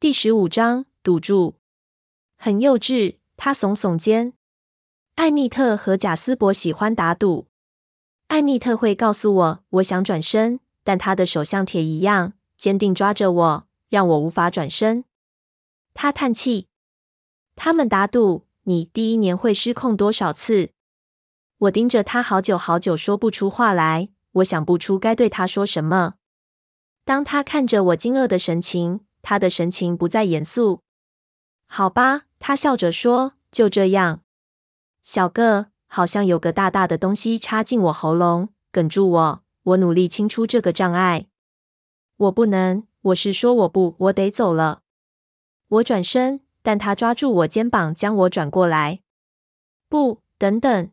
第十五章赌注。很幼稚，他耸耸肩。艾蜜特和贾斯伯喜欢打赌。艾蜜特会告诉我，我想转身，但他的手像铁一样坚定抓着我，让我无法转身。他叹气。他们打赌，你第一年会失控多少次？我盯着他好久好久，说不出话来。我想不出该对他说什么。当他看着我惊愕的神情，他的神情不再严肃。好吧，他笑着说：“就这样。”小个，好像有个大大的东西插进我喉咙，哽住我。我努力清出这个障碍。我不能，我是说我不，我得走了。我转身，但他抓住我肩膀，将我转过来。不，等等。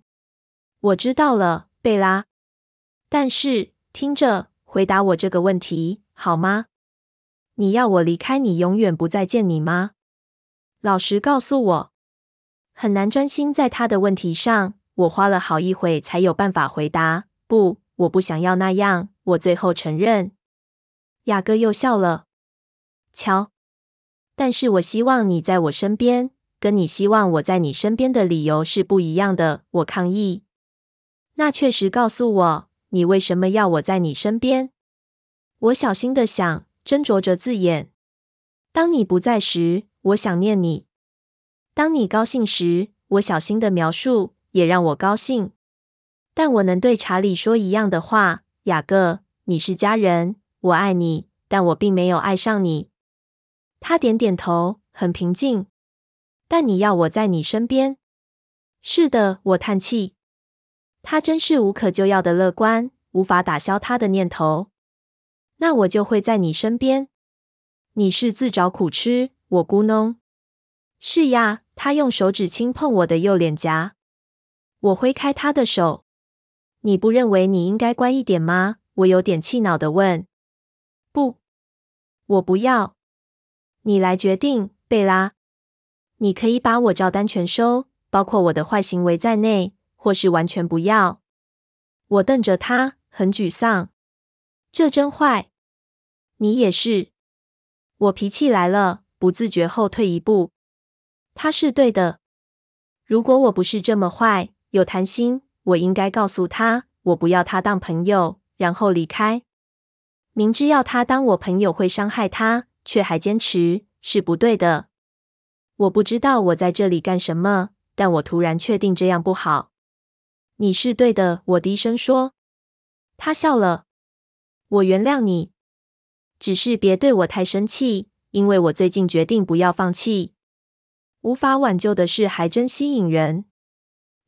我知道了，贝拉。但是，听着，回答我这个问题好吗？你要我离开你，永远不再见你吗？老实告诉我。很难专心在他的问题上。我花了好一会才有办法回答。不，我不想要那样。我最后承认。雅各又笑了。瞧，但是我希望你在我身边，跟你希望我在你身边的理由是不一样的。我抗议。那确实告诉我，你为什么要我在你身边？我小心的想，斟酌着字眼。当你不在时，我想念你；当你高兴时，我小心的描述，也让我高兴。但我能对查理说一样的话，雅各，你是家人，我爱你，但我并没有爱上你。他点点头，很平静。但你要我在你身边？是的，我叹气。他真是无可救药的乐观，无法打消他的念头。那我就会在你身边。你是自找苦吃，我咕哝。是呀，他用手指轻碰我的右脸颊。我挥开他的手。你不认为你应该乖一点吗？我有点气恼的问。不，我不要。你来决定，贝拉。你可以把我照单全收，包括我的坏行为在内。或是完全不要。我瞪着他，很沮丧。这真坏。你也是。我脾气来了，不自觉后退一步。他是对的。如果我不是这么坏，有贪心，我应该告诉他，我不要他当朋友，然后离开。明知要他当我朋友会伤害他，却还坚持，是不对的。我不知道我在这里干什么，但我突然确定这样不好。你是对的，我低声说。他笑了。我原谅你，只是别对我太生气，因为我最近决定不要放弃。无法挽救的事还真吸引人。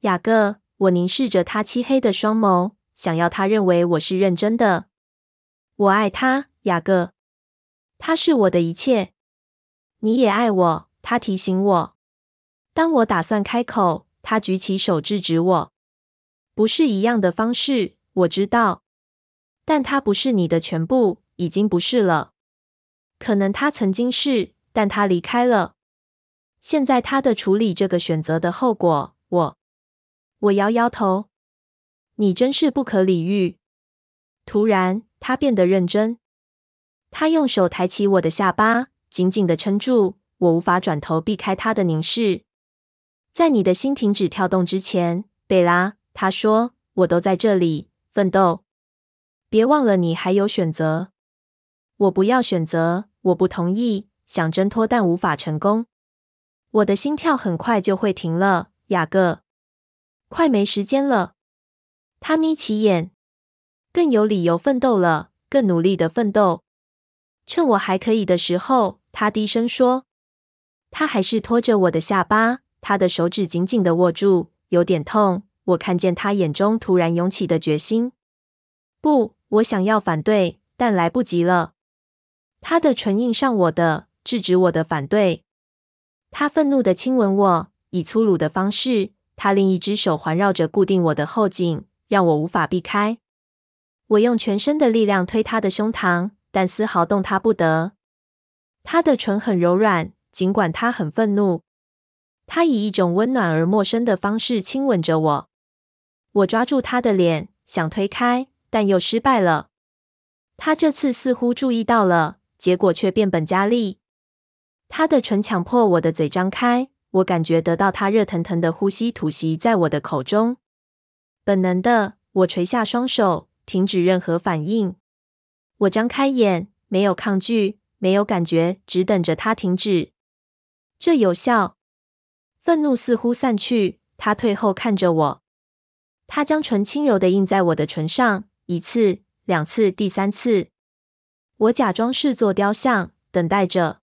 雅各，我凝视着他漆黑的双眸，想要他认为我是认真的。我爱他，雅各。他是我的一切。你也爱我，他提醒我。当我打算开口，他举起手制止我。不是一样的方式，我知道，但他不是你的全部，已经不是了。可能他曾经是，但他离开了。现在他的处理这个选择的后果，我，我摇摇头。你真是不可理喻。突然，他变得认真。他用手抬起我的下巴，紧紧地撑住，我无法转头避开他的凝视。在你的心停止跳动之前，贝拉。他说：“我都在这里奋斗，别忘了你还有选择。我不要选择，我不同意，想挣脱但无法成功。我的心跳很快就会停了，雅各，快没时间了。”他眯起眼，更有理由奋斗了，更努力的奋斗。趁我还可以的时候，他低声说：“他还是拖着我的下巴，他的手指紧紧的握住，有点痛。”我看见他眼中突然涌起的决心。不，我想要反对，但来不及了。他的唇印上我的，制止我的反对。他愤怒地亲吻我，以粗鲁的方式。他另一只手环绕着固定我的后颈，让我无法避开。我用全身的力量推他的胸膛，但丝毫动他不得。他的唇很柔软，尽管他很愤怒。他以一种温暖而陌生的方式亲吻着我。我抓住他的脸，想推开，但又失败了。他这次似乎注意到了，结果却变本加厉。他的唇强迫我的嘴张开，我感觉得到他热腾腾的呼吸吐息在我的口中。本能的，我垂下双手，停止任何反应。我张开眼，没有抗拒，没有感觉，只等着他停止。这有效。愤怒似乎散去，他退后看着我。他将唇轻柔的印在我的唇上，一次、两次、第三次。我假装是做雕像，等待着。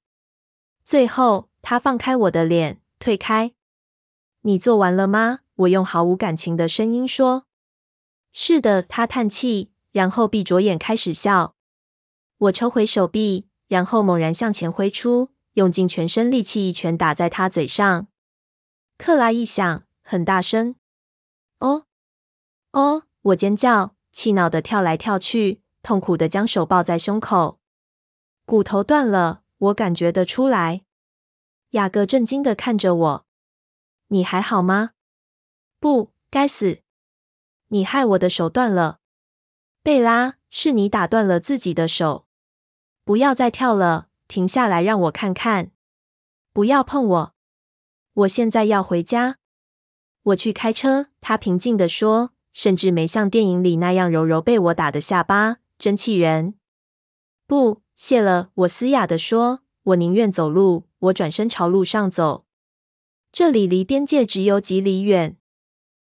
最后，他放开我的脸，退开。你做完了吗？我用毫无感情的声音说。是的，他叹气，然后闭着眼开始笑。我抽回手臂，然后猛然向前挥出，用尽全身力气一拳打在他嘴上。克拉一响，很大声。哦。哦！我尖叫，气恼的跳来跳去，痛苦的将手抱在胸口。骨头断了，我感觉得出来。雅各震惊的看着我：“你还好吗？”“不，该死！你害我的手断了。”“贝拉，是你打断了自己的手。不要再跳了，停下来，让我看看。不要碰我。我现在要回家。我去开车。”他平静地说。甚至没像电影里那样揉揉被我打的下巴，真气人。不，谢了，我嘶哑地说。我宁愿走路。我转身朝路上走。这里离边界只有几里远。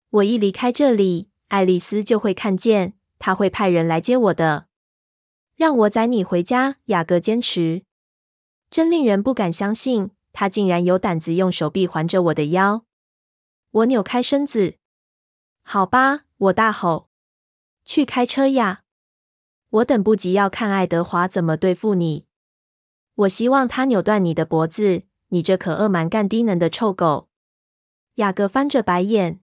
我一离开这里，爱丽丝就会看见，她会派人来接我的。让我载你回家，雅各坚持。真令人不敢相信，他竟然有胆子用手臂环着我的腰。我扭开身子。好吧。我大吼：“去开车呀！我等不及要看爱德华怎么对付你。我希望他扭断你的脖子，你这可恶蛮干低能的臭狗！”雅各翻着白眼。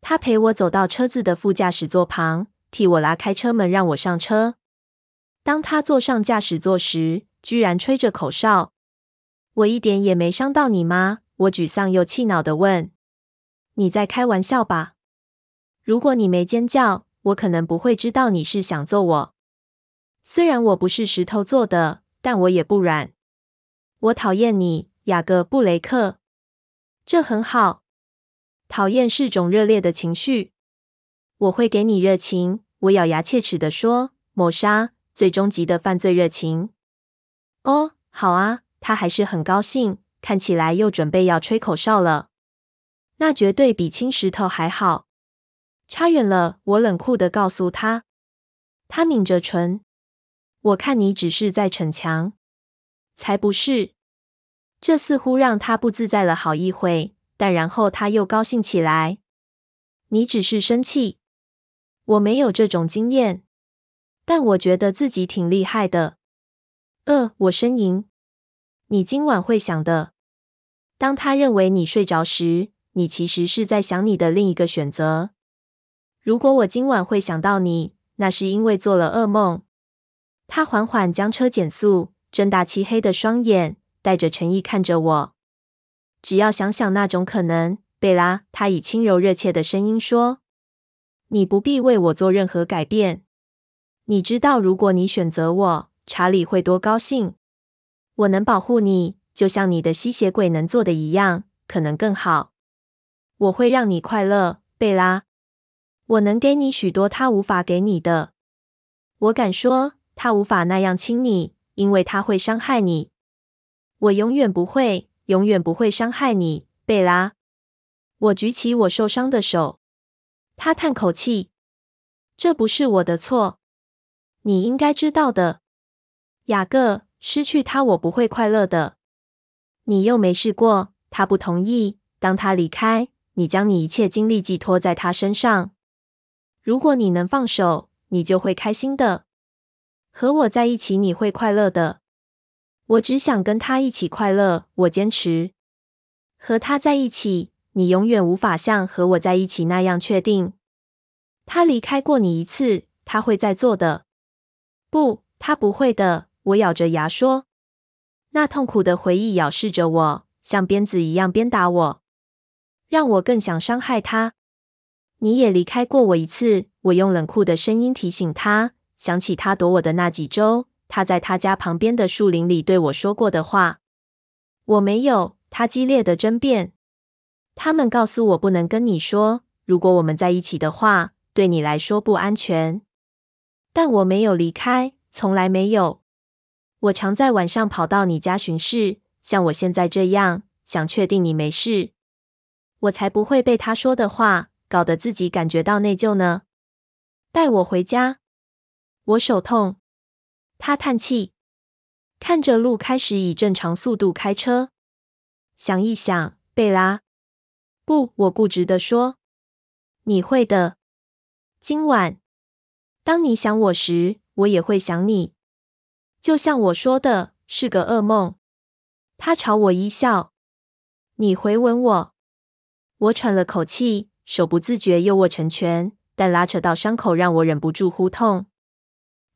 他陪我走到车子的副驾驶座旁，替我拉开车门，让我上车。当他坐上驾驶座时，居然吹着口哨。我一点也没伤到你吗？我沮丧又气恼地问。你在开玩笑吧？如果你没尖叫，我可能不会知道你是想揍我。虽然我不是石头做的，但我也不软。我讨厌你，雅各布雷克。这很好。讨厌是种热烈的情绪。我会给你热情。我咬牙切齿地说：“谋杀，最终极的犯罪热情。”哦，好啊。他还是很高兴，看起来又准备要吹口哨了。那绝对比轻石头还好。差远了，我冷酷的告诉他。他抿着唇。我看你只是在逞强。才不是。这似乎让他不自在了好一会，但然后他又高兴起来。你只是生气。我没有这种经验，但我觉得自己挺厉害的。呃，我呻吟。你今晚会想的。当他认为你睡着时，你其实是在想你的另一个选择。如果我今晚会想到你，那是因为做了噩梦。他缓缓将车减速，睁大漆黑的双眼，带着诚意看着我。只要想想那种可能，贝拉，他以轻柔热切的声音说：“你不必为我做任何改变。你知道，如果你选择我，查理会多高兴。我能保护你，就像你的吸血鬼能做的一样，可能更好。我会让你快乐，贝拉。”我能给你许多他无法给你的。我敢说，他无法那样亲你，因为他会伤害你。我永远不会，永远不会伤害你，贝拉。我举起我受伤的手。他叹口气：“这不是我的错，你应该知道的。”雅各，失去他我不会快乐的。你又没试过。他不同意。当他离开，你将你一切精力寄托在他身上。如果你能放手，你就会开心的。和我在一起，你会快乐的。我只想跟他一起快乐。我坚持。和他在一起，你永远无法像和我在一起那样确定。他离开过你一次，他会再做的。不，他不会的。我咬着牙说。那痛苦的回忆咬噬着我，像鞭子一样鞭打我，让我更想伤害他。你也离开过我一次，我用冷酷的声音提醒他，想起他躲我的那几周，他在他家旁边的树林里对我说过的话。我没有。他激烈的争辩。他们告诉我不能跟你说，如果我们在一起的话，对你来说不安全。但我没有离开，从来没有。我常在晚上跑到你家巡视，像我现在这样，想确定你没事。我才不会被他说的话搞得自己感觉到内疚呢。带我回家。我手痛。他叹气，看着路，开始以正常速度开车。想一想，贝拉。不，我固执地说。你会的。今晚，当你想我时，我也会想你。就像我说的，是个噩梦。他朝我一笑。你回吻我。我喘了口气，手不自觉又握成拳，但拉扯到伤口让我忍不住呼痛。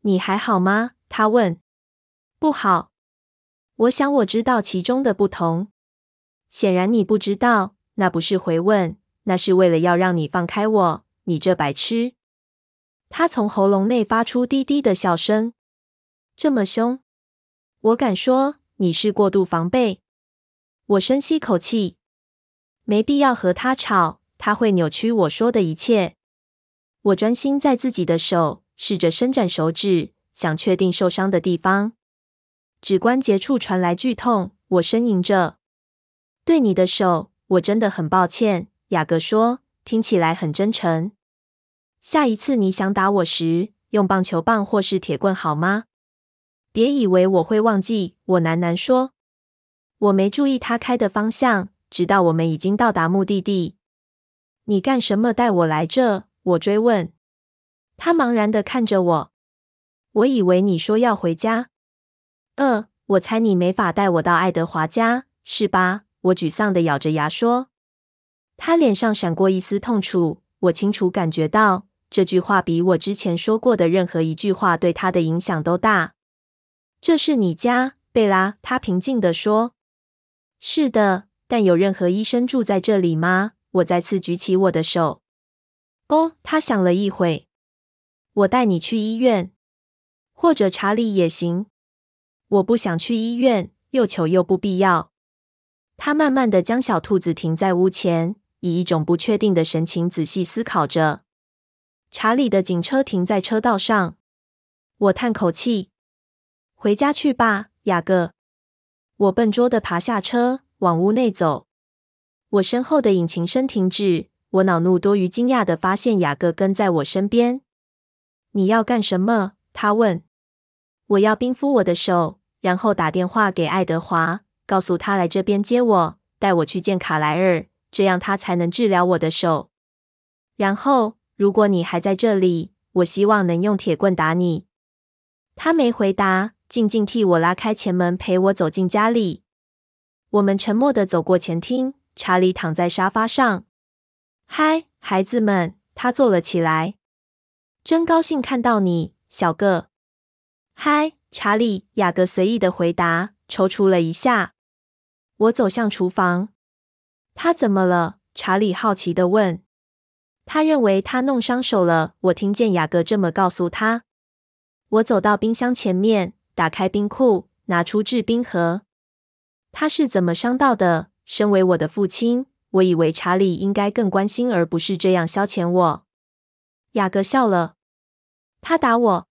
你还好吗？他问。不好。我想我知道其中的不同。显然你不知道，那不是回问，那是为了要让你放开我。你这白痴。他从喉咙内发出低低的笑声。这么凶？我敢说你是过度防备。我深吸口气。没必要和他吵，他会扭曲我说的一切。我专心在自己的手，试着伸展手指，想确定受伤的地方。指关节处传来剧痛，我呻吟着。对你的手，我真的很抱歉。雅各说，听起来很真诚。下一次你想打我时，用棒球棒或是铁棍好吗？别以为我会忘记。我喃喃说。我没注意他开的方向。直到我们已经到达目的地，你干什么带我来这？我追问。他茫然的看着我。我以为你说要回家。呃，我猜你没法带我到爱德华家，是吧？我沮丧的咬着牙说。他脸上闪过一丝痛楚，我清楚感觉到这句话比我之前说过的任何一句话对他的影响都大。这是你家，贝拉。他平静的说。是的。但有任何医生住在这里吗？我再次举起我的手。哦，他想了一会。我带你去医院，或者查理也行。我不想去医院，又糗又不必要。他慢慢的将小兔子停在屋前，以一种不确定的神情仔细思考着。查理的警车停在车道上。我叹口气。回家去吧，雅各。我笨拙的爬下车。往屋内走，我身后的引擎声停止。我恼怒多于惊讶地发现雅各跟在我身边。你要干什么？他问。我要冰敷我的手，然后打电话给爱德华，告诉他来这边接我，带我去见卡莱尔，这样他才能治疗我的手。然后，如果你还在这里，我希望能用铁棍打你。他没回答，静静替我拉开前门，陪我走进家里。我们沉默地走过前厅，查理躺在沙发上。嗨，孩子们，他坐了起来。真高兴看到你，小个。嗨，查理，雅各随意的回答，踌躇了一下。我走向厨房。他怎么了？查理好奇的问。他认为他弄伤手了。我听见雅各这么告诉他。我走到冰箱前面，打开冰库，拿出制冰盒。他是怎么伤到的？身为我的父亲，我以为查理应该更关心，而不是这样消遣我。雅各笑了。他打我。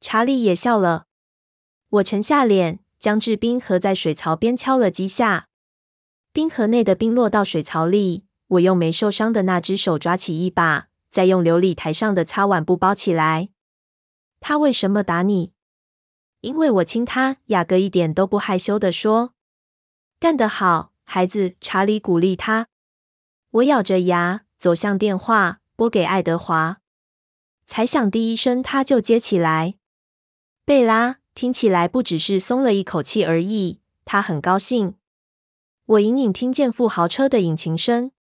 查理也笑了。我沉下脸，将制冰盒在水槽边敲了几下。冰盒内的冰落到水槽里。我用没受伤的那只手抓起一把，再用琉璃台上的擦碗布包起来。他为什么打你？因为我亲他。雅各一点都不害羞地说。干得好，孩子！查理鼓励他。我咬着牙走向电话，拨给爱德华。才响第一声，他就接起来。贝拉听起来不只是松了一口气而已，他很高兴。我隐隐听见富豪车的引擎声。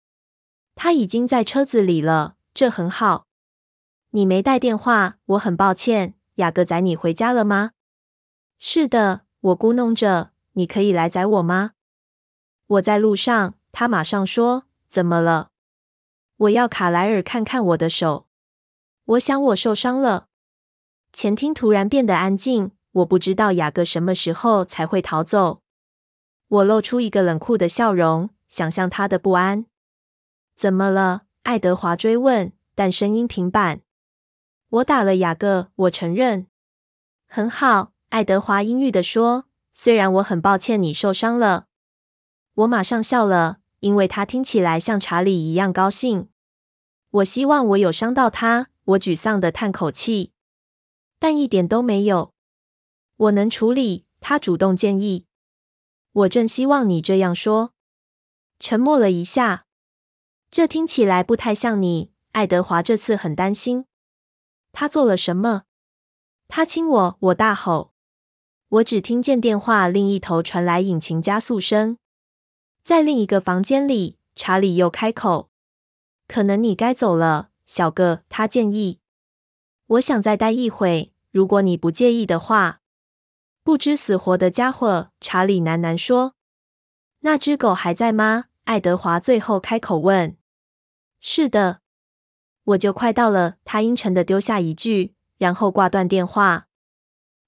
他已经在车子里了，这很好。你没带电话，我很抱歉。雅各载你回家了吗？是的，我咕哝着。你可以来载我吗？我在路上，他马上说：“怎么了？”我要卡莱尔看看我的手。我想我受伤了。前厅突然变得安静，我不知道雅各什么时候才会逃走。我露出一个冷酷的笑容，想象他的不安。怎么了？爱德华追问，但声音平板。我打了雅各，我承认。很好，爱德华阴郁地说。虽然我很抱歉你受伤了。我马上笑了，因为他听起来像查理一样高兴。我希望我有伤到他。我沮丧地叹口气，但一点都没有。我能处理。他主动建议。我正希望你这样说。沉默了一下。这听起来不太像你。爱德华这次很担心。他做了什么？他亲我！我大吼。我只听见电话另一头传来引擎加速声。在另一个房间里，查理又开口：“可能你该走了，小个。”他建议。我想再待一会，如果你不介意的话。不知死活的家伙，查理喃喃说：“那只狗还在吗？”爱德华最后开口问。“是的，我就快到了。”他阴沉的丢下一句，然后挂断电话。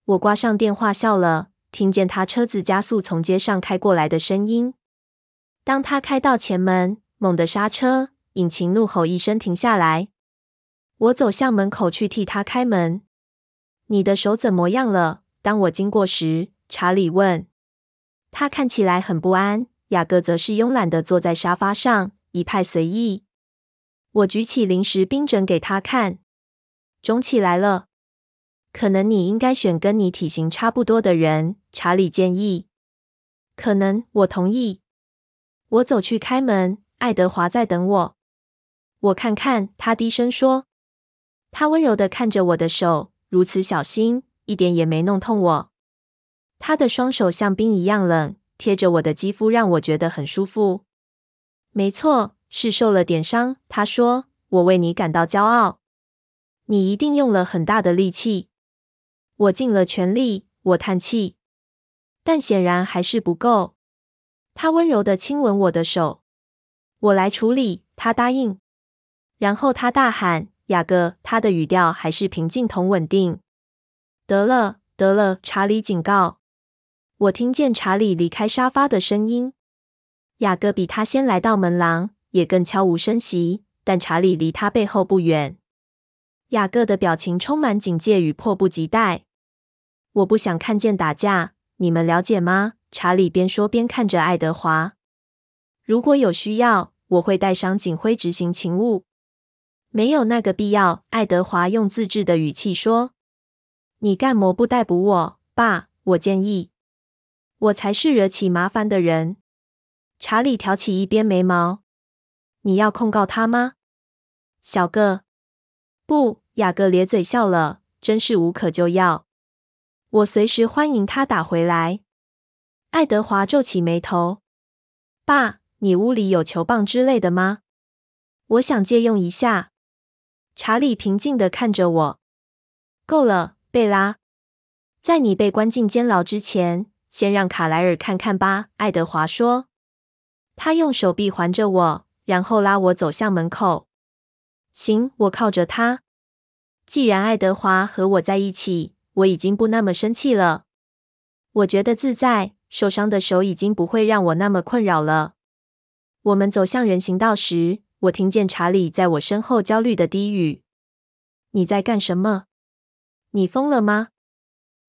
我挂上电话，笑了，听见他车子加速从街上开过来的声音。当他开到前门，猛地刹车，引擎怒吼一声停下来。我走向门口去替他开门。“你的手怎么样了？”当我经过时，查理问。他看起来很不安。雅各则是慵懒的坐在沙发上，一派随意。我举起临时冰枕给他看，肿起来了。可能你应该选跟你体型差不多的人，查理建议。可能，我同意。我走去开门，爱德华在等我。我看看，他低声说。他温柔地看着我的手，如此小心。一点也没弄痛我。他的双手像冰一样冷，贴着我的肌肤，让我觉得很舒服。没错，是受了点伤。他说：“我为你感到骄傲。你一定用了很大的力气。”我尽了全力。我叹气，但显然还是不够。他温柔的亲吻我的手。我来处理。他答应。然后他大喊：“雅各！”他的语调还是平静同稳定。得了，得了，查理警告。我听见查理离开沙发的声音。雅各比他先来到门廊，也更悄无声息，但查理离他背后不远。雅各的表情充满警戒与迫不及待。我不想看见打架，你们了解吗？查理边说边看着爱德华。如果有需要，我会带上警徽执行勤务。没有那个必要，爱德华用自制的语气说。你干嘛不逮捕我，爸？我建议。我才是惹起麻烦的人。查理挑起一边眉毛。你要控告他吗？小个。不，雅各咧嘴笑了，真是无可救药。我随时欢迎他打回来。爱德华皱起眉头。爸，你屋里有球棒之类的吗？我想借用一下。查理平静地看着我。够了。贝拉，在你被关进监牢之前，先让卡莱尔看看吧。爱德华说。他用手臂环着我，然后拉我走向门口。行，我靠着他。既然爱德华和我在一起，我已经不那么生气了。我觉得自在，受伤的手已经不会让我那么困扰了。我们走向人行道时，我听见查理在我身后焦虑的低语：“你在干什么？”你疯了吗？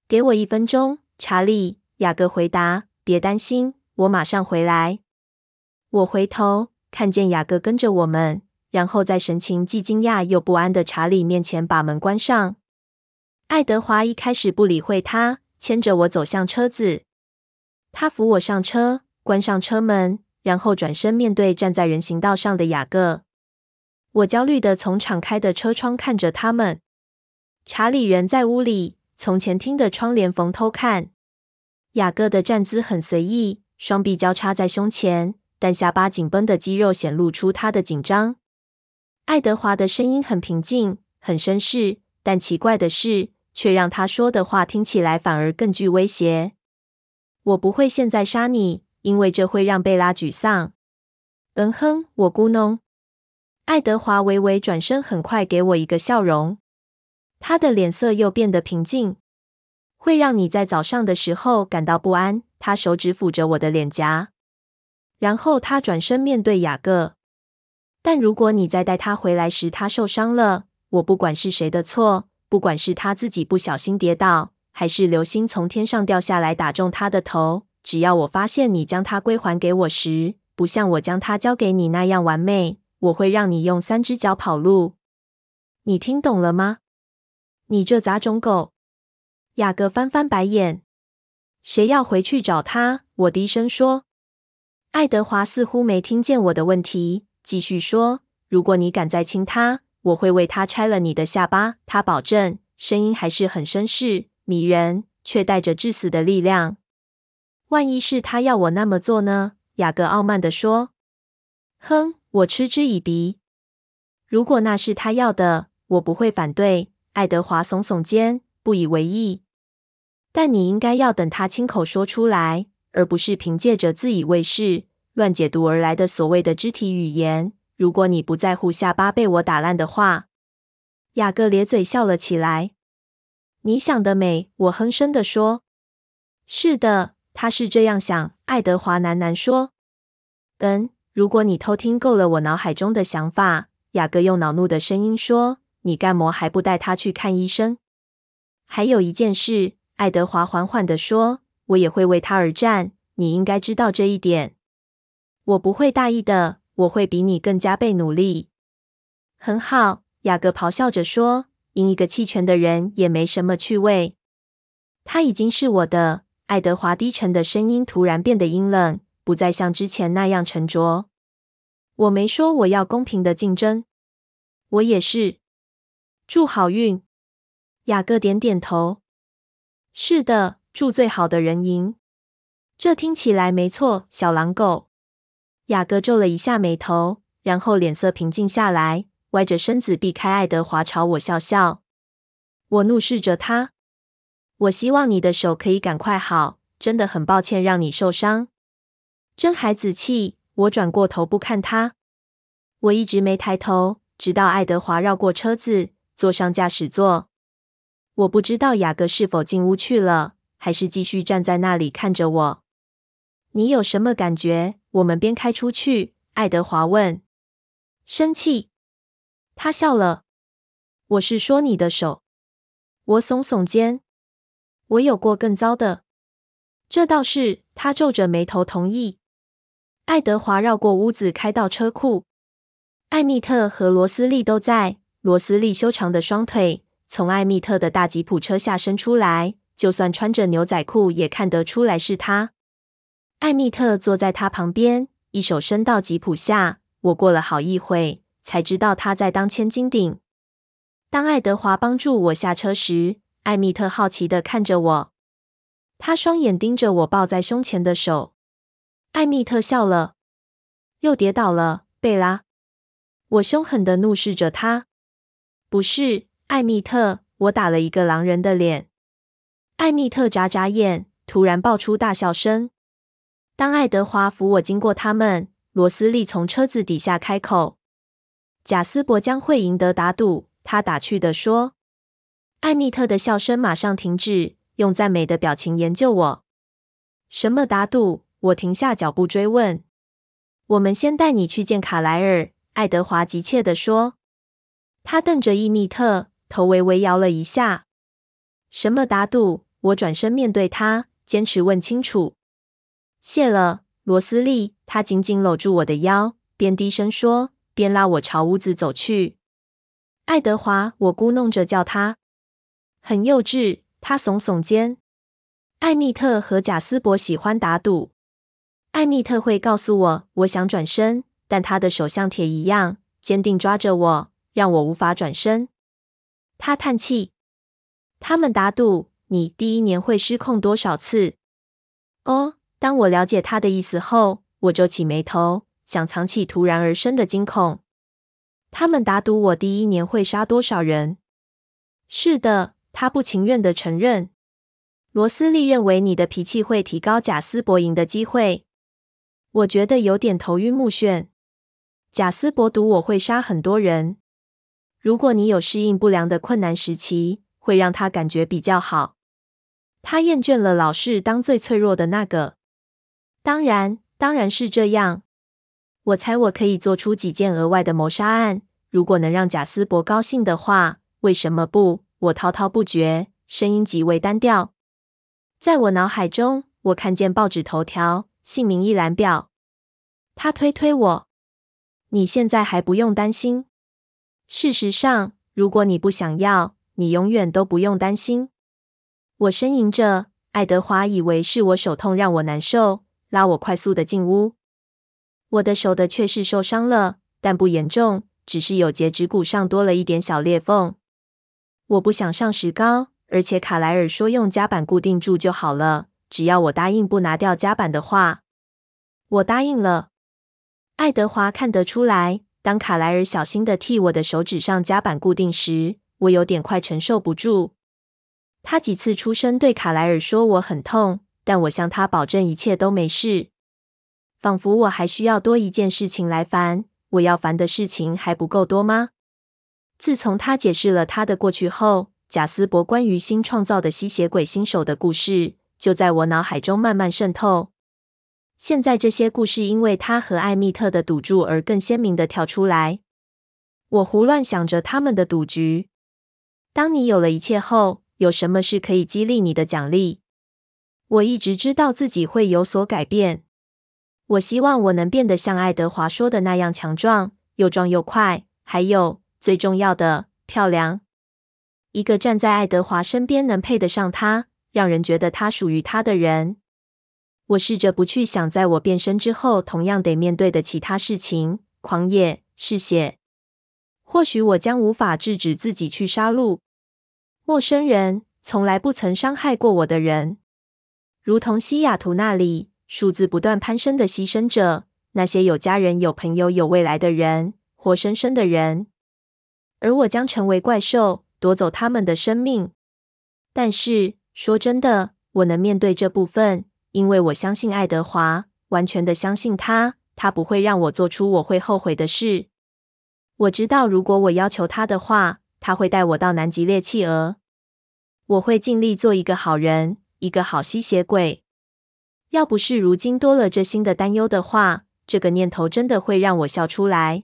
给我一分钟，查理。雅各回答。别担心，我马上回来。我回头看见雅各跟着我们，然后在神情既惊讶又不安的查理面前把门关上。爱德华一开始不理会他，牵着我走向车子。他扶我上车，关上车门，然后转身面对站在人行道上的雅各。我焦虑地从敞开的车窗看着他们。查理人在屋里，从前厅的窗帘缝偷看。雅各的站姿很随意，双臂交叉在胸前，但下巴紧绷的肌肉显露出他的紧张。爱德华的声音很平静，很绅士，但奇怪的是，却让他说的话听起来反而更具威胁。我不会现在杀你，因为这会让贝拉沮丧。嗯哼，我咕哝。爱德华微微转身，很快给我一个笑容。他的脸色又变得平静。会让你在早上的时候感到不安。他手指抚着我的脸颊，然后他转身面对雅各。但如果你在带他回来时他受伤了，我不管是谁的错，不管是他自己不小心跌倒，还是流星从天上掉下来打中他的头，只要我发现你将它归还给我时，不像我将它交给你那样完美，我会让你用三只脚跑路。你听懂了吗？你这杂种狗！雅各翻翻白眼。谁要回去找他？我低声说。爱德华似乎没听见我的问题，继续说：“如果你敢再亲他，我会为他拆了你的下巴。”他保证，声音还是很绅士、迷人，却带着致死的力量。万一是他要我那么做呢？雅各傲慢地说。哼，我嗤之以鼻。如果那是他要的，我不会反对。爱德华耸耸肩，不以为意。但你应该要等他亲口说出来，而不是凭借着自以为是、乱解读而来的所谓的肢体语言。如果你不在乎下巴被我打烂的话，雅各咧嘴笑了起来。你想得美，我哼声地说。是的，他是这样想。爱德华喃喃说。嗯，如果你偷听够了我脑海中的想法，雅各用恼怒的声音说，你干么还不带他去看医生？还有一件事。爱德华缓缓地说：“我也会为他而战，你应该知道这一点。我不会大意的，我会比你更加倍努力。”很好，雅各咆哮着说：“赢一个弃权的人也没什么趣味。他已经是我的。”爱德华低沉的声音突然变得阴冷，不再像之前那样沉着。我没说我要公平的竞争，我也是。祝好运。雅各点点头。是的，祝最好的人赢。这听起来没错，小狼狗。雅各皱了一下眉头，然后脸色平静下来，歪着身子避开爱德华，朝我笑笑。我怒视着他。我希望你的手可以赶快好。真的很抱歉让你受伤。真孩子气。我转过头不看他。我一直没抬头，直到爱德华绕过车子，坐上驾驶座。我不知道雅各是否进屋去了，还是继续站在那里看着我。你有什么感觉？我们边开出去，爱德华问。生气。他笑了。我是说你的手。我耸耸肩。我有过更糟的。这倒是。他皱着眉头同意。爱德华绕过屋子，开到车库。艾蜜特和罗斯利都在。罗斯利修长的双腿。从艾蜜特的大吉普车下伸出来，就算穿着牛仔裤也看得出来是他。艾蜜特坐在他旁边，一手伸到吉普下。我过了好一会，才知道他在当千斤顶。当爱德华帮助我下车时，艾蜜特好奇的看着我，他双眼盯着我抱在胸前的手。艾蜜特笑了，又跌倒了，贝拉。我凶狠的怒视着他，不是。艾蜜特，我打了一个狼人的脸。艾蜜特眨眨眼，突然爆出大笑声。当爱德华扶我经过他们，罗斯利从车子底下开口：“贾斯伯将会赢得打赌。”他打趣地说。艾蜜特的笑声马上停止，用赞美的表情研究我。什么打赌？我停下脚步追问。我们先带你去见卡莱尔。爱德华急切地说。他瞪着伊密特。头微微摇了一下。什么打赌？我转身面对他，坚持问清楚。谢了，罗斯利。他紧紧搂住我的腰，边低声说，边拉我朝屋子走去。爱德华，我咕哝着叫他。很幼稚。他耸耸肩。艾蜜特和贾斯伯喜欢打赌。艾蜜特会告诉我，我想转身，但他的手像铁一样坚定抓着我，让我无法转身。他叹气。他们打赌，你第一年会失控多少次？哦，当我了解他的意思后，我皱起眉头，想藏起突然而生的惊恐。他们打赌，我第一年会杀多少人？是的，他不情愿地承认。罗斯利认为你的脾气会提高贾斯伯赢的机会。我觉得有点头晕目眩。贾斯伯赌我会杀很多人。如果你有适应不良的困难时期，会让他感觉比较好。他厌倦了老是当最脆弱的那个。当然，当然是这样。我猜我可以做出几件额外的谋杀案，如果能让贾斯伯高兴的话，为什么不？我滔滔不绝，声音极为单调。在我脑海中，我看见报纸头条，姓名一览表。他推推我：“你现在还不用担心。事实上，如果你不想要，你永远都不用担心。”我呻吟着，爱德华以为是我手痛让我难受。拉我快速的进屋，我的手的确是受伤了，但不严重，只是有节指骨上多了一点小裂缝。我不想上石膏，而且卡莱尔说用夹板固定住就好了，只要我答应不拿掉夹板的话。我答应了。爱德华看得出来，当卡莱尔小心的替我的手指上夹板固定时，我有点快承受不住。他几次出声对卡莱尔说我很痛。但我向他保证一切都没事，仿佛我还需要多一件事情来烦。我要烦的事情还不够多吗？自从他解释了他的过去后，贾斯伯关于新创造的吸血鬼新手的故事就在我脑海中慢慢渗透。现在这些故事因为他和艾米特的赌注而更鲜明地跳出来。我胡乱想着他们的赌局。当你有了一切后，有什么是可以激励你的奖励？我一直知道自己会有所改变。我希望我能变得像爱德华说的那样强壮，又壮又快，还有最重要的，漂亮。一个站在爱德华身边，能配得上他，让人觉得他属于他的人。我试着不去想，在我变身之后同样得面对的其他事情：狂野、嗜血。或许我将无法制止自己去杀戮陌生人，从来不曾伤害过我的人。如同西雅图那里数字不断攀升的牺牲者，那些有家人、有朋友、有未来的人，活生生的人，而我将成为怪兽，夺走他们的生命。但是说真的，我能面对这部分，因为我相信爱德华，完全的相信他，他不会让我做出我会后悔的事。我知道，如果我要求他的话，他会带我到南极猎企鹅。我会尽力做一个好人。一个好吸血鬼。要不是如今多了这新的担忧的话，这个念头真的会让我笑出来。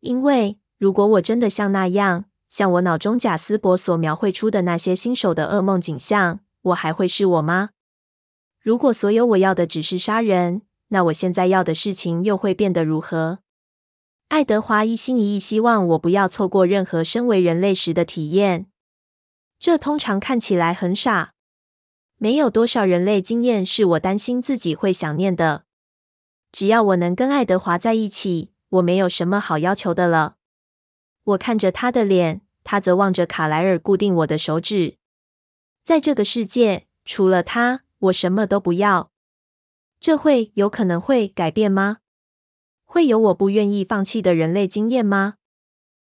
因为如果我真的像那样，像我脑中贾斯伯所描绘出的那些新手的噩梦景象，我还会是我吗？如果所有我要的只是杀人，那我现在要的事情又会变得如何？爱德华一心一意希望我不要错过任何身为人类时的体验。这通常看起来很傻。没有多少人类经验是我担心自己会想念的。只要我能跟爱德华在一起，我没有什么好要求的了。我看着他的脸，他则望着卡莱尔固定我的手指。在这个世界，除了他，我什么都不要。这会有可能会改变吗？会有我不愿意放弃的人类经验吗？